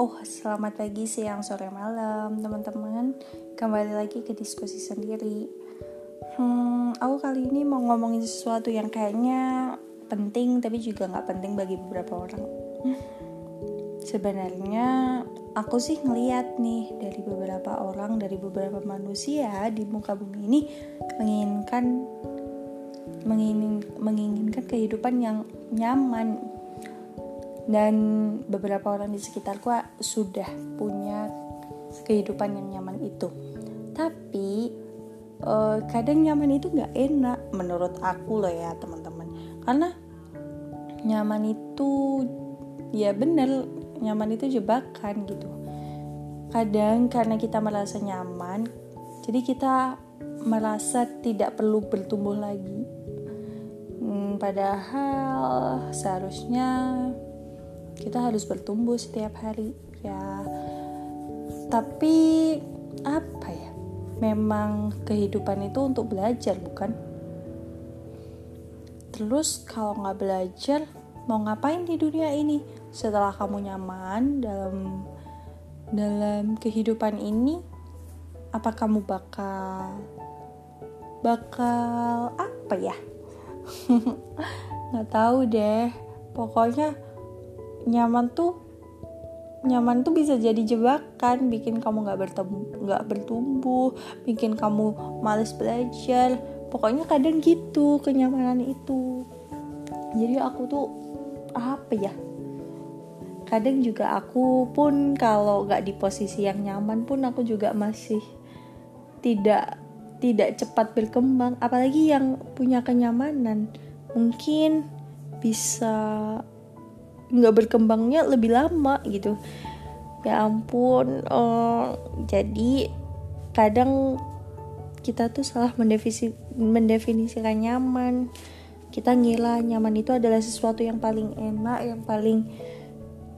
Oh, selamat pagi, siang, sore, malam, teman-teman. Kembali lagi ke diskusi sendiri. Hmm, aku kali ini mau ngomongin sesuatu yang kayaknya penting, tapi juga nggak penting bagi beberapa orang. Sebenarnya aku sih ngeliat nih dari beberapa orang, dari beberapa manusia di muka bumi ini menginginkan mengingin, menginginkan kehidupan yang nyaman dan beberapa orang di sekitarku sudah punya kehidupan yang nyaman itu. Tapi uh, kadang nyaman itu nggak enak menurut aku loh ya teman-teman. Karena nyaman itu ya bener nyaman itu jebakan gitu. Kadang karena kita merasa nyaman jadi kita merasa tidak perlu bertumbuh lagi. Hmm, padahal seharusnya kita harus bertumbuh setiap hari ya. Tapi apa ya? Memang kehidupan itu untuk belajar bukan? Terus kalau nggak belajar mau ngapain di dunia ini? Setelah kamu nyaman dalam dalam kehidupan ini apa kamu bakal bakal apa ya? Nggak tahu deh. Pokoknya nyaman tuh nyaman tuh bisa jadi jebakan bikin kamu nggak bertumbuh nggak bertumbuh bikin kamu males belajar. Pokoknya kadang gitu kenyamanan itu. Jadi aku tuh apa ya kadang juga aku pun kalau nggak di posisi yang nyaman pun aku juga masih tidak tidak cepat berkembang. Apalagi yang punya kenyamanan mungkin bisa nggak berkembangnya lebih lama gitu. Ya ampun uh, jadi kadang kita tuh salah mendefinisi, mendefinisikan nyaman. Kita ngira nyaman itu adalah sesuatu yang paling enak yang paling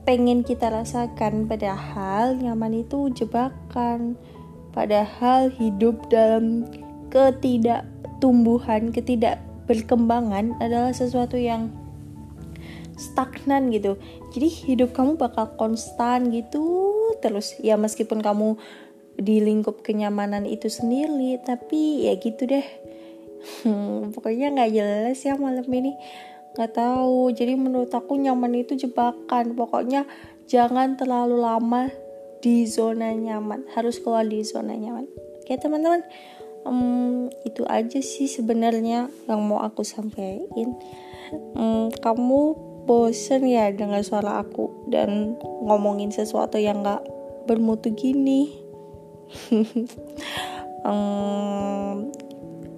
pengen kita rasakan. Padahal nyaman itu jebakan. Padahal hidup dalam ketidaktumbuhan ketidakberkembangan adalah sesuatu yang stagnan gitu. Jadi hidup kamu bakal konstan gitu terus. Ya meskipun kamu di lingkup kenyamanan itu sendiri tapi ya gitu deh. Hmm, pokoknya nggak jelas ya malam ini. Nggak tahu. Jadi menurut aku nyaman itu jebakan. Pokoknya jangan terlalu lama di zona nyaman. Harus keluar di zona nyaman. Oke teman-teman. Um, itu aja sih sebenarnya yang mau aku sampaikan. Um, kamu bosen ya dengan suara aku dan ngomongin sesuatu yang gak bermutu gini. Um,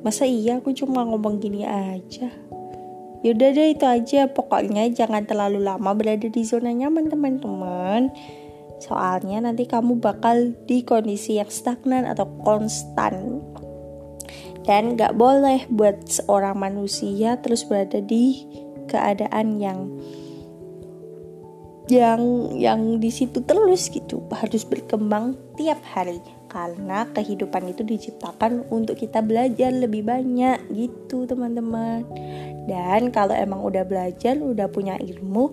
masa iya aku cuma ngomong gini aja? Yaudah deh itu aja. Pokoknya jangan terlalu lama berada di zona nyaman teman-teman. Soalnya nanti kamu bakal di kondisi yang stagnan atau konstan. Dan gak boleh buat seorang manusia terus berada di keadaan yang yang yang di situ terus gitu. Harus berkembang tiap hari. Karena kehidupan itu diciptakan untuk kita belajar lebih banyak gitu teman-teman. Dan kalau emang udah belajar udah punya ilmu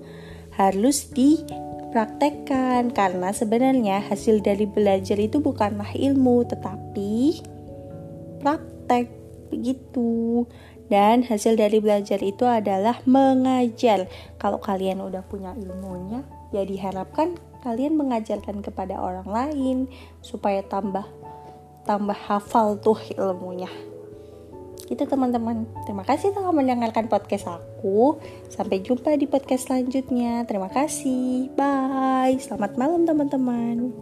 harus dipraktekkan. Karena sebenarnya hasil dari belajar itu bukanlah ilmu tetapi praktek begitu dan hasil dari belajar itu adalah mengajar. Kalau kalian udah punya ilmunya, ya diharapkan kalian mengajarkan kepada orang lain supaya tambah tambah hafal tuh ilmunya. Itu teman-teman. Terima kasih telah mendengarkan podcast aku. Sampai jumpa di podcast selanjutnya. Terima kasih. Bye. Selamat malam teman-teman.